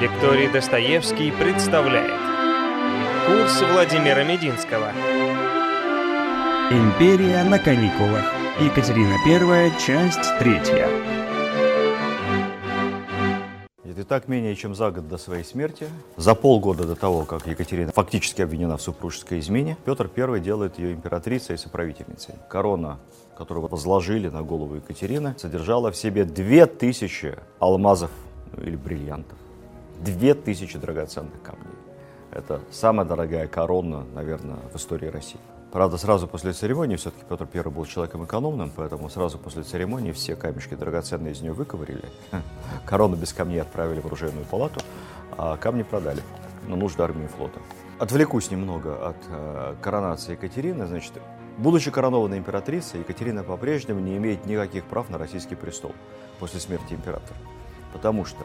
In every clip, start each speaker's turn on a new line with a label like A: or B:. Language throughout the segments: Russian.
A: Лекторий Достоевский представляет Курс Владимира Мединского
B: Империя на каникулах. Екатерина I, часть третья.
C: Итак, менее чем за год до своей смерти, за полгода до того, как Екатерина фактически обвинена в супружеской измене, Петр I делает ее императрицей и соправительницей. Корона, которую возложили на голову Екатерины, содержала в себе две тысячи алмазов ну, или бриллиантов. Две тысячи драгоценных камней. Это самая дорогая корона, наверное, в истории России. Правда, сразу после церемонии, все-таки Петр I был человеком экономным, поэтому сразу после церемонии все камешки драгоценные из нее выковырили. Корону без камней отправили в оружейную палату, а камни продали на нужды армии и флота. Отвлекусь немного от э, коронации Екатерины. Значит, будучи коронованной императрицей, Екатерина по-прежнему не имеет никаких прав на российский престол после смерти императора. Потому что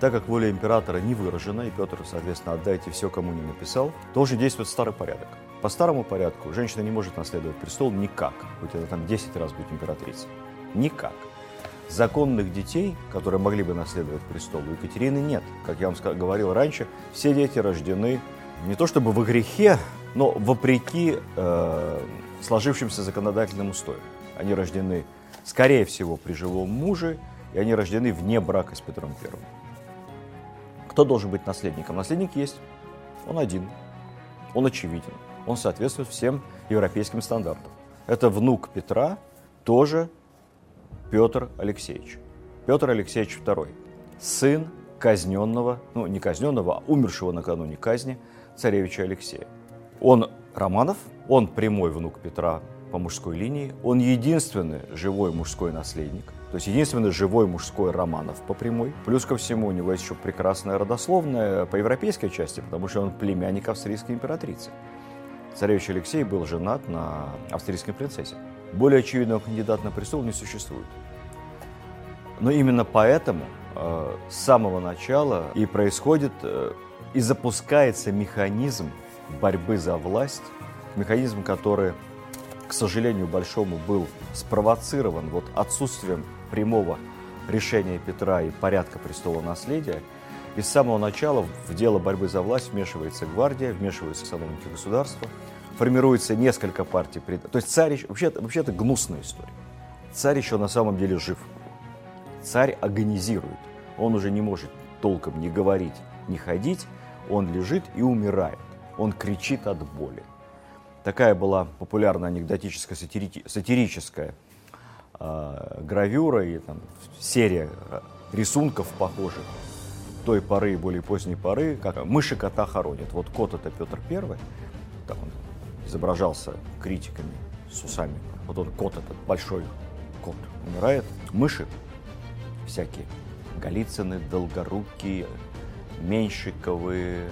C: так как воля императора не выражена, и Петр, соответственно, отдайте все, кому не написал, должен действовать старый порядок. По старому порядку женщина не может наследовать престол никак, хоть она там 10 раз будет императрицей. Никак. Законных детей, которые могли бы наследовать престол, у Екатерины нет. Как я вам говорил раньше, все дети рождены не то чтобы во грехе, но вопреки э, сложившимся законодательным устоям. Они рождены, скорее всего, при живом муже, и они рождены вне брака с Петром Первым. Кто должен быть наследником? Наследник есть. Он один. Он очевиден. Он соответствует всем европейским стандартам. Это внук Петра, тоже Петр Алексеевич. Петр Алексеевич II. Сын казненного, ну не казненного, а умершего накануне казни царевича Алексея. Он Романов, он прямой внук Петра по мужской линии, он единственный живой мужской наследник. То есть единственный живой мужской Романов по прямой. Плюс ко всему у него есть еще прекрасная родословная по европейской части, потому что он племянник австрийской императрицы. Царевич Алексей был женат на австрийской принцессе. Более очевидного кандидата на престол не существует. Но именно поэтому э, с самого начала и происходит э, и запускается механизм борьбы за власть, механизм, который, к сожалению большому, был спровоцирован вот отсутствием прямого решения Петра и порядка престола наследия, и с самого начала в дело борьбы за власть вмешивается гвардия, вмешиваются сановники государства, формируется несколько партий. То есть царь, вообще, вообще это гнусная история. Царь еще на самом деле жив. Царь агонизирует. Он уже не может толком не говорить, не ходить. Он лежит и умирает. Он кричит от боли. Такая была популярная анекдотическая сатирическая э, гравюра и там, серия а, рисунков похожих той поры и более поздней поры, как мыши кота хоронят. Вот кот это Петр Первый, там он изображался критиками с усами. Вот он кот этот, большой кот, умирает. Мыши всякие, Голицыны, Долгоруки, Меньшиковы,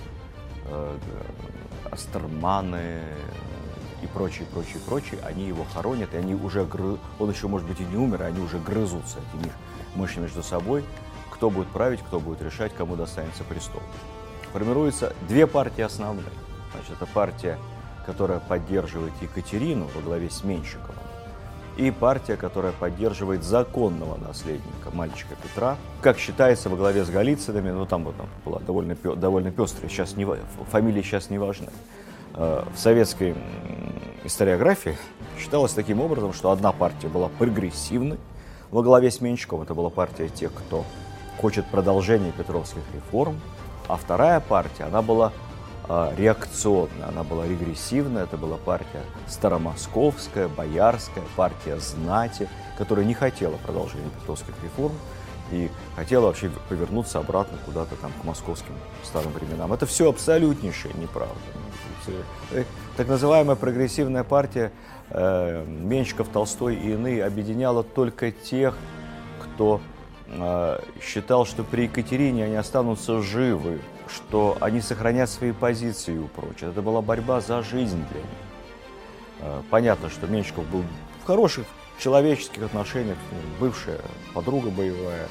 C: э, Астерманы, и прочие, прочие, прочие, они его хоронят, и они уже, гры... он еще, может быть, и не умер, а они уже грызутся, эти мыши между собой, кто будет править, кто будет решать, кому достанется престол. Формируются две партии основные. Значит, это партия, которая поддерживает Екатерину во главе с Меньшиковым, и партия, которая поддерживает законного наследника, мальчика Петра, как считается, во главе с Голицынами, ну там, вот, там была довольно, довольно пестрая, сейчас не, фамилии сейчас не важны. Э, в советской историографии считалось таким образом, что одна партия была прогрессивной, во главе с Меньшиковым это была партия тех, кто хочет продолжения петровских реформ, а вторая партия, она была э, реакционная, она была регрессивная, это была партия старомосковская, боярская, партия знати, которая не хотела продолжения петровских реформ, и хотела вообще повернуться обратно куда-то там к московским старым временам. Это все абсолютнейшая неправда. Э, так называемая прогрессивная партия э, Менщиков, Толстой и иные объединяла только тех, кто э, считал, что при Екатерине они останутся живы, что они сохранят свои позиции и прочее. Это была борьба за жизнь для них. Э, понятно, что Менщиков был в хороших человеческих отношениях, бывшая подруга боевая,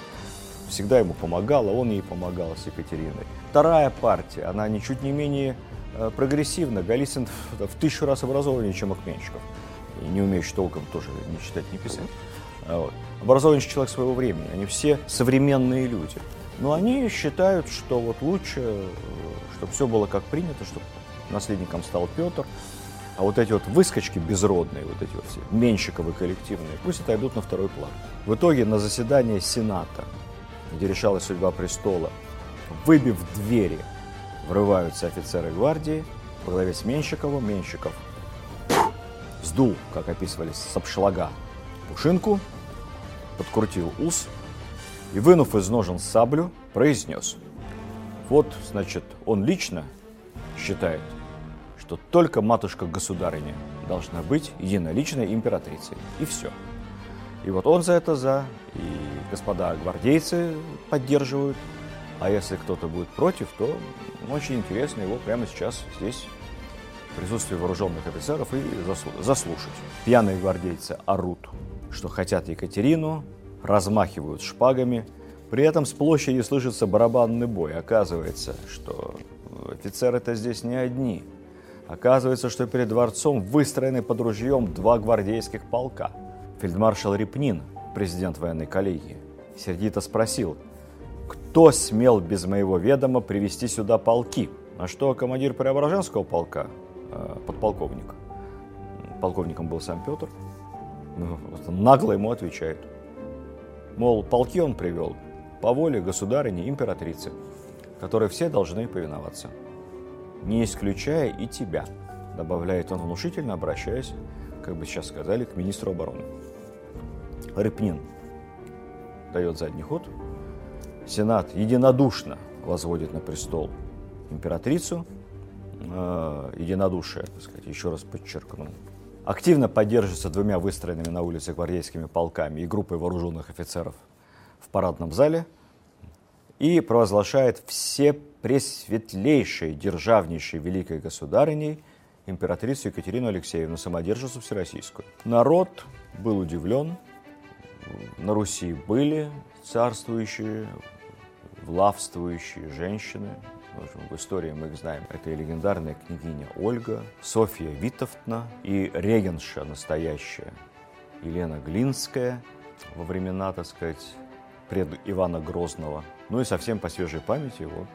C: всегда ему помогала, он ей помогал с Екатериной. Вторая партия, она ничуть не менее э, прогрессивна. Голицын в тысячу раз образованнее, чем Акменщиков. И не умеющий толком тоже не читать, не писать. А вот. Образованнейший человек своего времени. Они все современные люди. Но они считают, что вот лучше, э, чтобы все было как принято, чтобы наследником стал Петр, а вот эти вот выскочки безродные, вот эти вот все, меньшиковы коллективные, пусть отойдут на второй план. В итоге на заседание Сената, где решалась судьба престола, выбив двери, врываются офицеры гвардии во главе с Менщиковым. Менщиков сдул, как описывали, с обшлага пушинку, подкрутил ус и, вынув из ножен саблю, произнес. Вот, значит, он лично считает, что только матушка-государыня должна быть единоличной императрицей. И все. И вот он за это за, и господа гвардейцы поддерживают. А если кто-то будет против, то очень интересно его прямо сейчас здесь в присутствии вооруженных офицеров и заслушать. Пьяные гвардейцы орут, что хотят Екатерину, размахивают шпагами. При этом с площади слышится барабанный бой. Оказывается, что офицеры-то здесь не одни – Оказывается, что перед дворцом выстроены под ружьем два гвардейских полка. Фельдмаршал Репнин, президент военной коллегии, сердито спросил, кто смел без моего ведома привести сюда полки? На что командир Преображенского полка, э, подполковник, полковником был сам Петр, ну, нагло ему отвечает. Мол, полки он привел по воле государыни императрицы, которой все должны повиноваться не исключая и тебя, добавляет он внушительно, обращаясь, как бы сейчас сказали, к министру обороны. Рыпнин дает задний ход. Сенат единодушно возводит на престол императрицу. Э, единодушие, так сказать, еще раз подчеркну. Активно поддерживается двумя выстроенными на улице гвардейскими полками и группой вооруженных офицеров в парадном зале и провозглашает все пресветлейшей, державнейшей великой государыней, императрицу Екатерину Алексеевну, самодержицу всероссийскую. Народ был удивлен. На Руси были царствующие, влавствующие женщины. В истории мы их знаем. Это и легендарная княгиня Ольга, Софья Витовтна и регенша настоящая Елена Глинская во времена, так сказать, пред Ивана Грозного. Ну и совсем по свежей памяти вот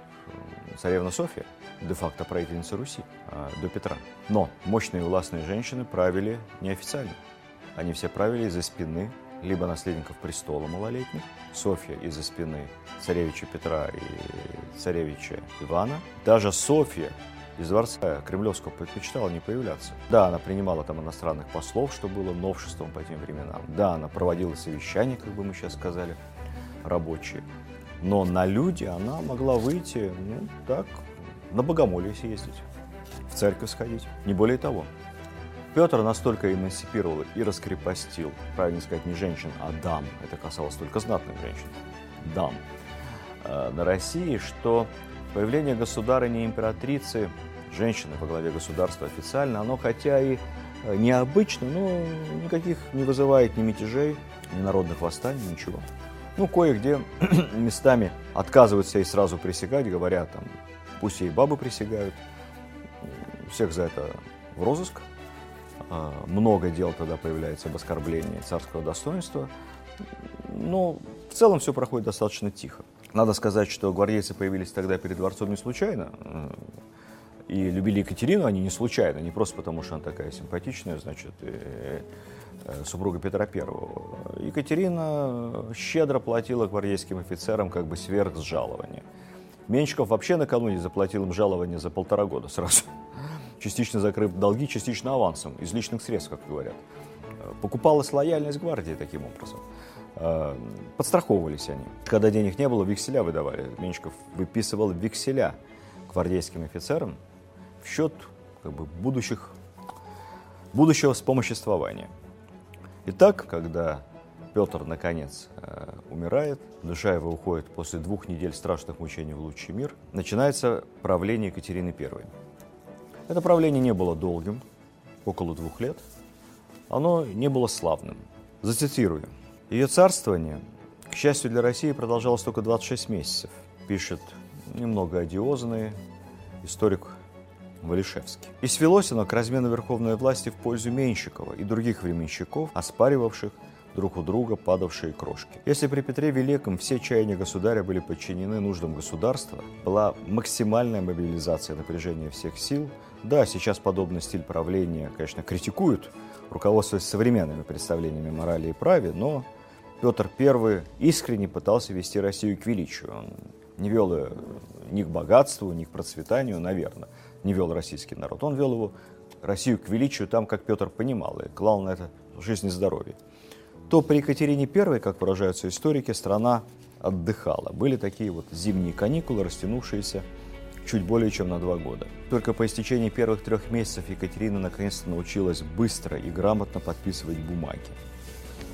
C: царевна Софья, де-факто правительница Руси а, до Петра. Но мощные властные женщины правили неофициально. Они все правили из-за спины либо наследников престола малолетних, Софья из-за спины царевича Петра и царевича Ивана. Даже Софья из дворца Кремлевского предпочитала не появляться. Да, она принимала там иностранных послов, что было новшеством по тем временам. Да, она проводила совещания, как бы мы сейчас сказали, рабочие. Но на люди она могла выйти, ну, так, на богомолье съездить, в церковь сходить, не более того. Петр настолько эмансипировал и раскрепостил, правильно сказать, не женщин, а дам, это касалось только знатных женщин, дам, э, на России, что появление государыни императрицы, женщины во главе государства официально, оно хотя и э, необычно, но никаких не вызывает ни мятежей, ни народных восстаний, ничего. Ну, кое-где местами отказываются и сразу присягать, говорят, там, пусть и бабы присягают. Всех за это в розыск. А, много дел тогда появляется об оскорблении царского достоинства. Но в целом все проходит достаточно тихо. Надо сказать, что гвардейцы появились тогда перед дворцом не случайно. И любили Екатерину они не случайно, не просто потому, что она такая симпатичная, значит, Э, супруга Петра I. Екатерина щедро платила гвардейским офицерам как бы сверх с жалования. Меньшиков вообще накануне заплатил им жалование за полтора года сразу. Частично закрыв долги, частично авансом, из личных средств, как говорят. Э, покупалась лояльность гвардии таким образом. Э, подстраховывались они. Когда денег не было, векселя выдавали. Меньшиков выписывал векселя гвардейским офицерам в счет как бы, будущих, будущего вспомоществования. Итак, когда Петр, наконец, э, умирает, душа его уходит после двух недель страшных мучений в лучший мир, начинается правление Екатерины I. Это правление не было долгим, около двух лет. Оно не было славным. Зацитирую. Ее царствование, к счастью для России, продолжалось только 26 месяцев, пишет немного одиозный историк Валишевский. И свелось оно к размену верховной власти в пользу Меньшикова и других временщиков, оспаривавших друг у друга падавшие крошки. Если при Петре Великом все чаяния государя были подчинены нуждам государства, была максимальная мобилизация напряжения всех сил, да, сейчас подобный стиль правления, конечно, критикуют, руководствуясь современными представлениями морали и праве, но Петр I искренне пытался вести Россию к величию. Он не вел ее ни к богатству, ни к процветанию, наверное, не вел российский народ. Он вел его Россию к величию там, как Петр понимал, и клал на это жизнь и здоровье. То при Екатерине I, как выражаются историки, страна отдыхала. Были такие вот зимние каникулы, растянувшиеся чуть более чем на два года. Только по истечении первых трех месяцев Екатерина наконец-то научилась быстро и грамотно подписывать бумаги,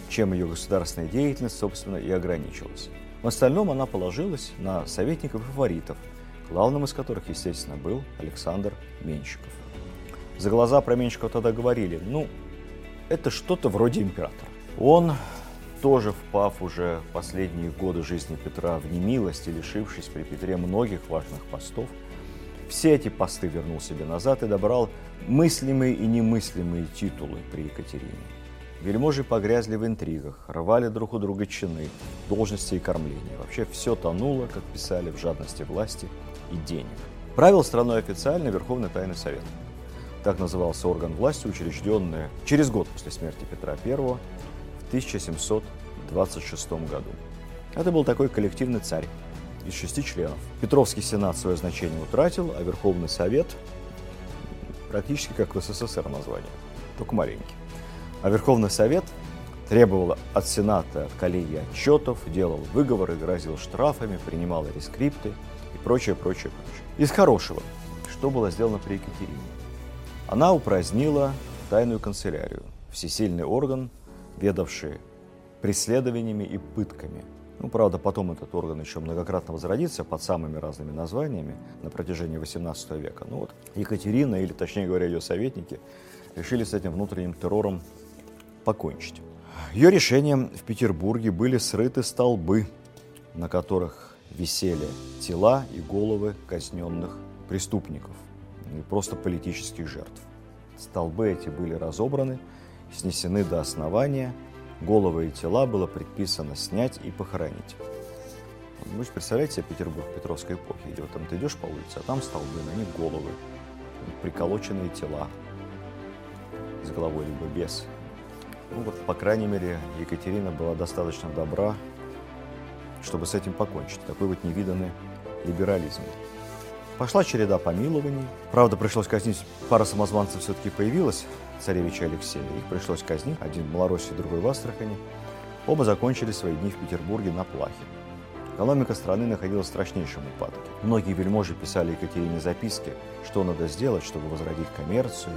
C: чем ее государственная деятельность, собственно, и ограничилась. В остальном она положилась на советников и фаворитов, главным из которых, естественно, был Александр Менщиков. За глаза про Менщикова тогда говорили, ну, это что-то вроде императора. Он, тоже впав уже последние годы жизни Петра в немилость и лишившись при Петре многих важных постов, все эти посты вернул себе назад и добрал мыслимые и немыслимые титулы при Екатерине. Вельможи погрязли в интригах, рвали друг у друга чины, должности и кормления. Вообще все тонуло, как писали, в жадности власти и денег. Правил страной официально Верховный Тайный Совет. Так назывался орган власти, учрежденный через год после смерти Петра I 1726 году. Это был такой коллективный царь из шести членов. Петровский сенат свое значение утратил, а Верховный Совет практически как в СССР название, только маленький. А Верховный Совет требовал от Сената, от коллегии отчетов, делал выговоры, грозил штрафами, принимал рескрипты и прочее, прочее, прочее. Из хорошего, что было сделано при Екатерине? Она упразднила тайную канцелярию, всесильный орган, ведавший преследованиями и пытками. Ну, правда, потом этот орган еще многократно возродится под самыми разными названиями на протяжении XVIII века. Ну вот Екатерина, или точнее говоря, ее советники, решили с этим внутренним террором покончить. Ее решением в Петербурге были срыты столбы, на которых висели тела и головы казненных преступников и просто политических жертв. Столбы эти были разобраны, снесены до основания – Головы и тела было предписано снять и похоронить. Вы же представляете себе Петербург Петровской эпохи, где вот там ты идешь по улице, а там столбы, на них головы, приколоченные тела с головой либо без. Ну вот, по крайней мере, Екатерина была достаточно добра, чтобы с этим покончить. Такой вот невиданный либерализм. Пошла череда помилований. Правда, пришлось казнить, пара самозванцев все-таки появилась, царевича Алексея. Их пришлось казнить, один в Малороссии, другой в Астрахани. Оба закончили свои дни в Петербурге на плахе. Экономика страны находилась в страшнейшем упадке. Многие вельможи писали Екатерине записки, что надо сделать, чтобы возродить коммерцию,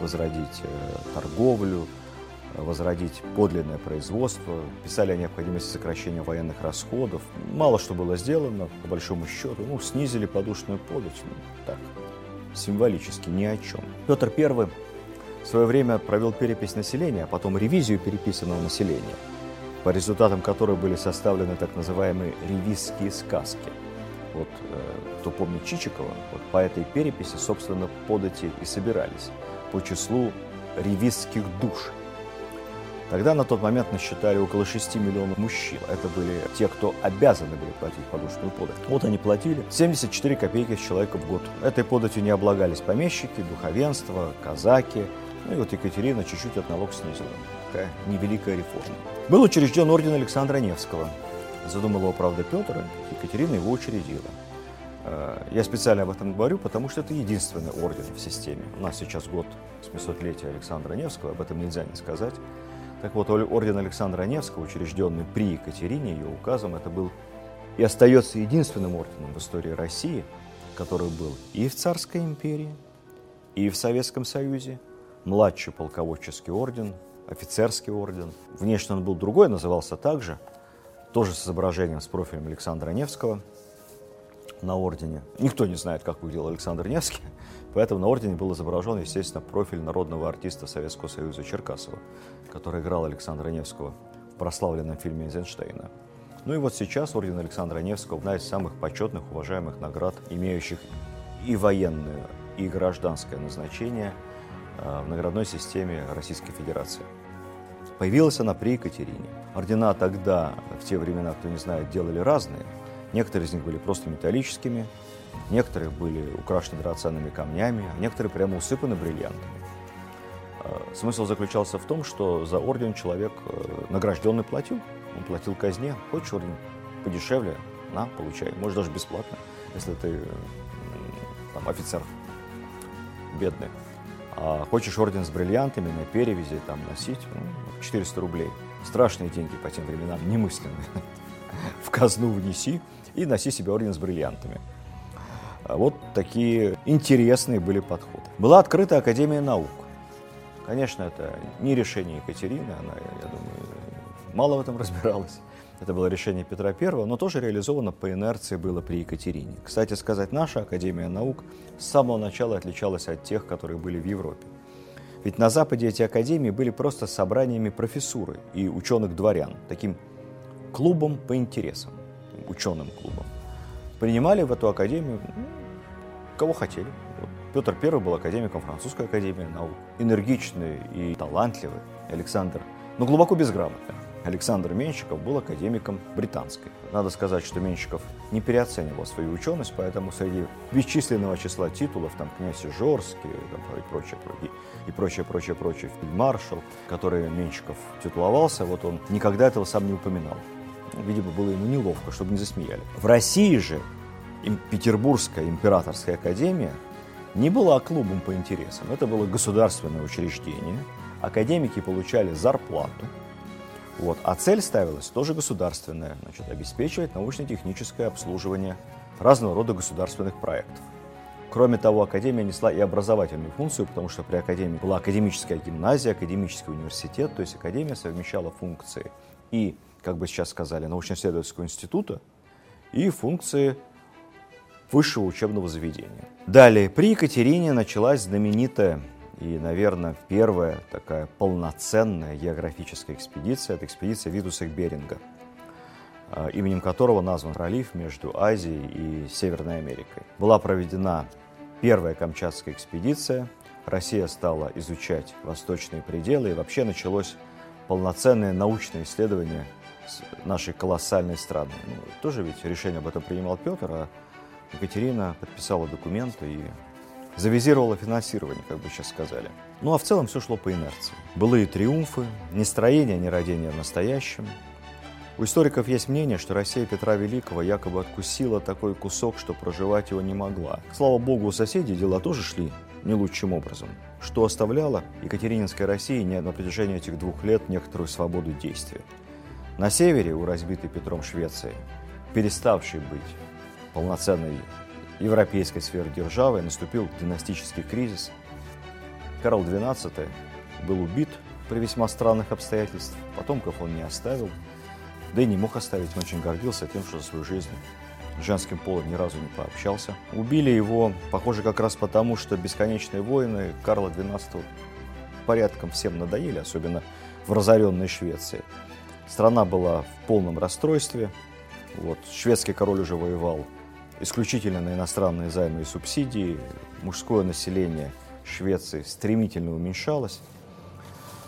C: возродить э, торговлю, возродить подлинное производство, писали о необходимости сокращения военных расходов. Мало что было сделано, по большому счету. Ну, снизили подушную подать, ну, так, символически, ни о чем. Петр I в свое время провел перепись населения, а потом ревизию переписанного населения, по результатам которой были составлены так называемые ревизские сказки. Вот, э, кто помнит Чичикова, вот по этой переписи, собственно, подати и собирались по числу ревизских душ – Тогда на тот момент насчитали около 6 миллионов мужчин. Это были те, кто обязаны были платить подушную подать. Вот они платили 74 копейки с человека в год. Этой податью не облагались помещики, духовенство, казаки. Ну и вот Екатерина чуть-чуть от налог снизила. Такая невеликая реформа. Был учрежден орден Александра Невского. Задумал его, правда, Петр, Екатерина его учредила. Э, я специально об этом говорю, потому что это единственный орден в системе. У нас сейчас год 700-летия Александра Невского, об этом нельзя не сказать. Так вот, орден Александра Невского, учрежденный при Екатерине, ее указом, это был и остается единственным орденом в истории России, который был и в Царской империи, и в Советском Союзе, младший полководческий орден, офицерский орден. Внешне он был другой, назывался также, тоже с изображением, с профилем Александра Невского на ордене. Никто не знает, как выглядел Александр Невский, Поэтому на ордене был изображен, естественно, профиль народного артиста Советского Союза Черкасова, который играл Александра Невского в прославленном фильме Эйзенштейна. Ну и вот сейчас орден Александра Невского одна из самых почетных, уважаемых наград, имеющих и военное, и гражданское назначение в наградной системе Российской Федерации. Появилась она при Екатерине. Ордена тогда, в те времена, кто не знает, делали разные. Некоторые из них были просто металлическими, некоторые были украшены драгоценными камнями, а некоторые прямо усыпаны бриллиантами. А, смысл заключался в том, что за орден человек э, награжденный платил. Он платил казне. Хочешь орден подешевле? На, получай. Может, даже бесплатно, если ты там, офицер бедный. А хочешь орден с бриллиантами на перевязи там носить, ну, 400 рублей. Страшные деньги по тем временам, немыслимые. В казну внеси и носи себе орден с бриллиантами. А вот такие интересные были подходы. Была открыта Академия наук. Конечно, это не решение Екатерины, она, я думаю, мало в этом разбиралась. Это было решение Петра I, но тоже реализовано по инерции было при Екатерине. Кстати сказать, наша Академия наук с самого начала отличалась от тех, которые были в Европе. Ведь на Западе эти академии были просто собраниями профессуры и ученых-дворян, таким клубом по интересам, ученым клубом. Принимали в эту академию ну, кого хотели. Вот Петр I был академиком французской академии наук, энергичный и талантливый Александр, но глубоко безграмотный. Александр Менщиков был академиком британской. Надо сказать, что Менщиков не переоценивал свою ученость, поэтому среди бесчисленного числа титулов, там князь Ижорский там, и прочее, и, прочее, прочее, прочее, фельдмаршал, который Менщиков титуловался, вот он никогда этого сам не упоминал. Видимо, было ему неловко, чтобы не засмеяли. В России же Петербургская императорская академия не была клубом по интересам. Это было государственное учреждение. Академики получали зарплату, вот. А цель ставилась тоже государственная, значит, обеспечивать научно-техническое обслуживание разного рода государственных проектов. Кроме того, Академия несла и образовательную функцию, потому что при Академии была академическая гимназия, академический университет, то есть Академия совмещала функции и, как бы сейчас сказали, научно-исследовательского института, и функции высшего учебного заведения. Далее, при Екатерине началась знаменитая и, наверное, первая такая полноценная географическая экспедиция – это экспедиция Витуса Беринга, а, именем которого назван пролив между Азией и Северной Америкой. Была проведена первая Камчатская экспедиция, Россия стала изучать восточные пределы, и вообще началось полноценное научное исследование нашей колоссальной страны. Ну, тоже ведь решение об этом принимал Петр, а Екатерина подписала документы и завизировала финансирование, как бы сейчас сказали. Ну а в целом все шло по инерции. Былые триумфы, не строение, не родение в настоящем. У историков есть мнение, что Россия Петра Великого якобы откусила такой кусок, что проживать его не могла. Слава богу, у соседей дела тоже шли не лучшим образом, что оставляло Екатерининской России на протяжении этих двух лет некоторую свободу действия. На севере, у разбитой Петром Швеции, переставшей быть полноценной европейской сферы державы наступил династический кризис. Карл XII был убит при весьма странных обстоятельствах. Потомков он не оставил, да и не мог оставить. Он очень гордился тем, что за свою жизнь женским полом ни разу не пообщался. Убили его, похоже, как раз потому, что бесконечные войны Карла XII порядком всем надоели, особенно в разоренной Швеции. Страна была в полном расстройстве. Вот, шведский король уже воевал исключительно на иностранные займы и субсидии. Мужское население Швеции стремительно уменьшалось.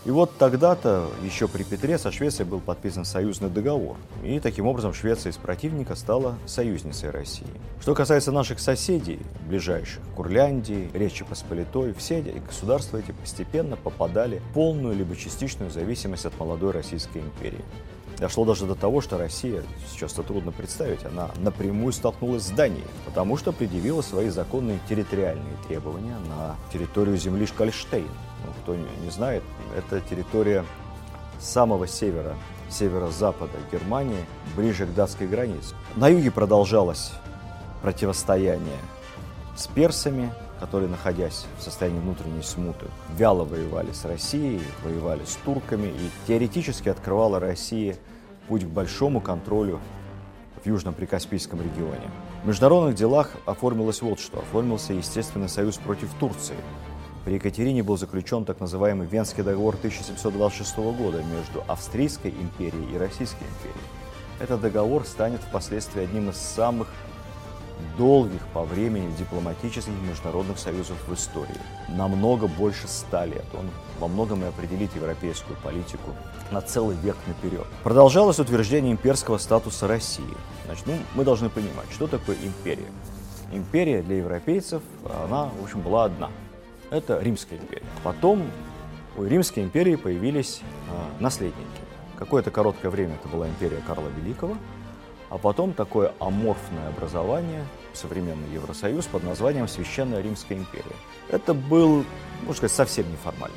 C: И вот тогда-то, еще при Петре, со Швецией был подписан союзный договор. И таким образом Швеция из противника стала союзницей России. Что касается наших соседей, ближайших, Курляндии, Речи Посполитой, все государства эти постепенно попадали в полную либо частичную зависимость от молодой Российской империи. Дошло даже до того, что Россия, сейчас это трудно представить, она напрямую столкнулась с Данией, потому что предъявила свои законные территориальные требования на территорию земли Шкальштейн. Ну, кто не знает, это территория самого севера, северо-запада Германии, ближе к датской границе. На юге продолжалось противостояние с персами, которые, находясь в состоянии внутренней смуты, вяло воевали с Россией, воевали с турками и теоретически открывала России путь к большому контролю в Южном Прикаспийском регионе. В международных делах оформилось вот что. Оформился естественный союз против Турции. При Екатерине был заключен так называемый Венский договор 1726 года между Австрийской империей и Российской империей. Этот договор станет впоследствии одним из самых долгих по времени дипломатических международных союзов в истории. Намного больше ста лет. Он во многом и определит европейскую политику на целый век наперед. Продолжалось утверждение имперского статуса России. Значит, ну, мы должны понимать, что такое империя. Империя для европейцев, она, в общем, была одна. Это Римская империя. Потом у Римской империи появились э, наследники. Какое-то короткое время это была империя Карла Великого, а потом такое аморфное образование, современный Евросоюз под названием Священная Римская империя. Это был, можно сказать, совсем неформальный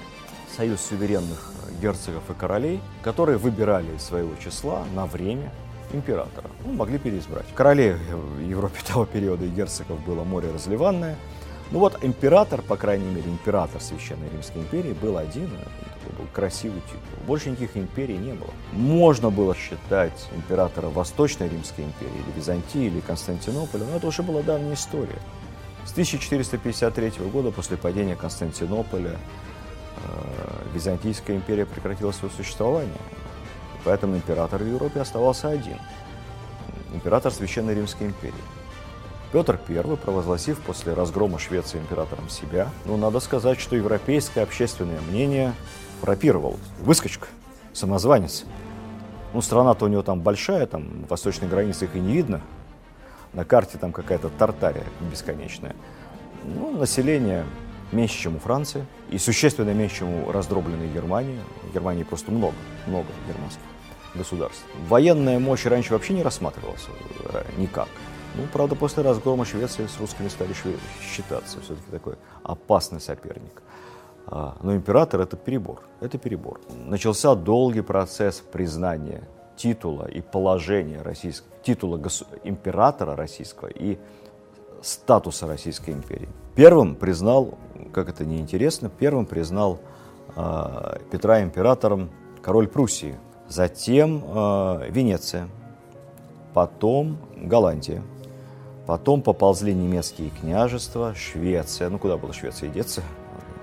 C: союз суверенных герцогов и королей, которые выбирали из своего числа на время императора. Ну, могли переизбрать. Королей в Европе того периода и герцогов было море разливанное – ну вот император, по крайней мере, император Священной Римской империи был один, был красивый титул. Больше никаких империй не было. Можно было считать императора Восточной Римской империи, или Византии, или Константинополя, но это уже была давняя история. С 1453 года, после падения Константинополя, э, Византийская империя прекратила свое существование. Поэтому император в Европе оставался один. Император Священной Римской империи. Петр I, провозгласив после разгрома Швеции императором себя, ну, надо сказать, что европейское общественное мнение фрапировал. Выскочка, самозванец. Ну, страна-то у него там большая, там восточной границы их и не видно. На карте там какая-то Тартария бесконечная. Ну, население меньше, чем у Франции, и существенно меньше, чем у раздробленной Германии. Германии просто много, много германских государств. Военная мощь раньше вообще не рассматривалась э, никак. Ну, правда, после разгрома Швеции с русскими стали считаться. Все-таки такой опасный соперник. А, но император – это перебор. Это перебор. Начался долгий процесс признания титула и положения российского, титула госу, императора российского и статуса Российской империи. Первым признал, как это неинтересно, первым признал э, Петра императором король Пруссии, затем э, Венеция, потом Голландия, Потом поползли немецкие княжества, Швеция. Ну, куда было Швеция деться?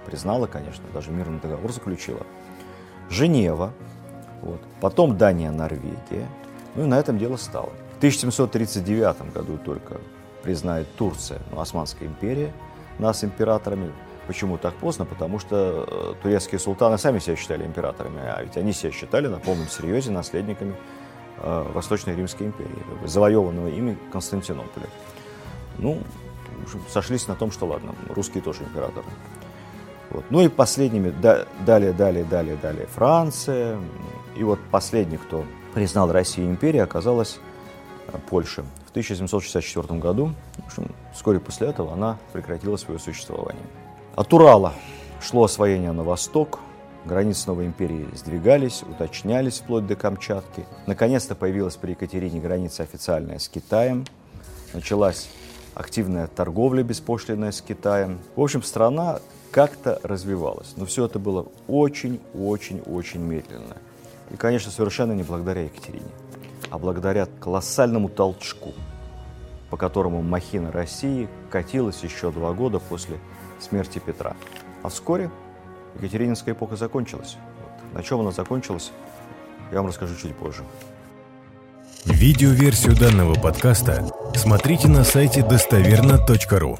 C: Признала, конечно, даже мирный договор заключила. Женева. Вот. Потом Дания, Норвегия. Ну и на этом дело стало. В 1739 году только признает Турция, ну, Османская империя, нас императорами. Почему так поздно? Потому что э, турецкие султаны сами себя считали императорами, а ведь они себя считали на полном серьезе наследниками э, Восточной Римской империи, завоеванного ими Константинополя. Ну, сошлись на том, что ладно, русские тоже императоры. Вот. Ну и последними, да, далее, далее, далее, далее Франция. И вот последний, кто признал Россию империей, оказалась э, Польша. В 1764 году, в общем, вскоре после этого, она прекратила свое существование. От Урала шло освоение на восток, границы новой империи сдвигались, уточнялись вплоть до Камчатки. Наконец-то появилась при Екатерине граница официальная с Китаем. Началась активная торговля беспошлинная с Китаем. В общем, страна как-то развивалась. Но все это было очень-очень-очень медленно. И, конечно, совершенно не благодаря Екатерине, а благодаря колоссальному толчку, по которому махина России катилась еще два года после смерти Петра. А вскоре Екатерининская эпоха закончилась. Вот. На чем она закончилась, я вам расскажу чуть позже.
D: Видеоверсию данного подкаста смотрите на сайте достоверно.ру.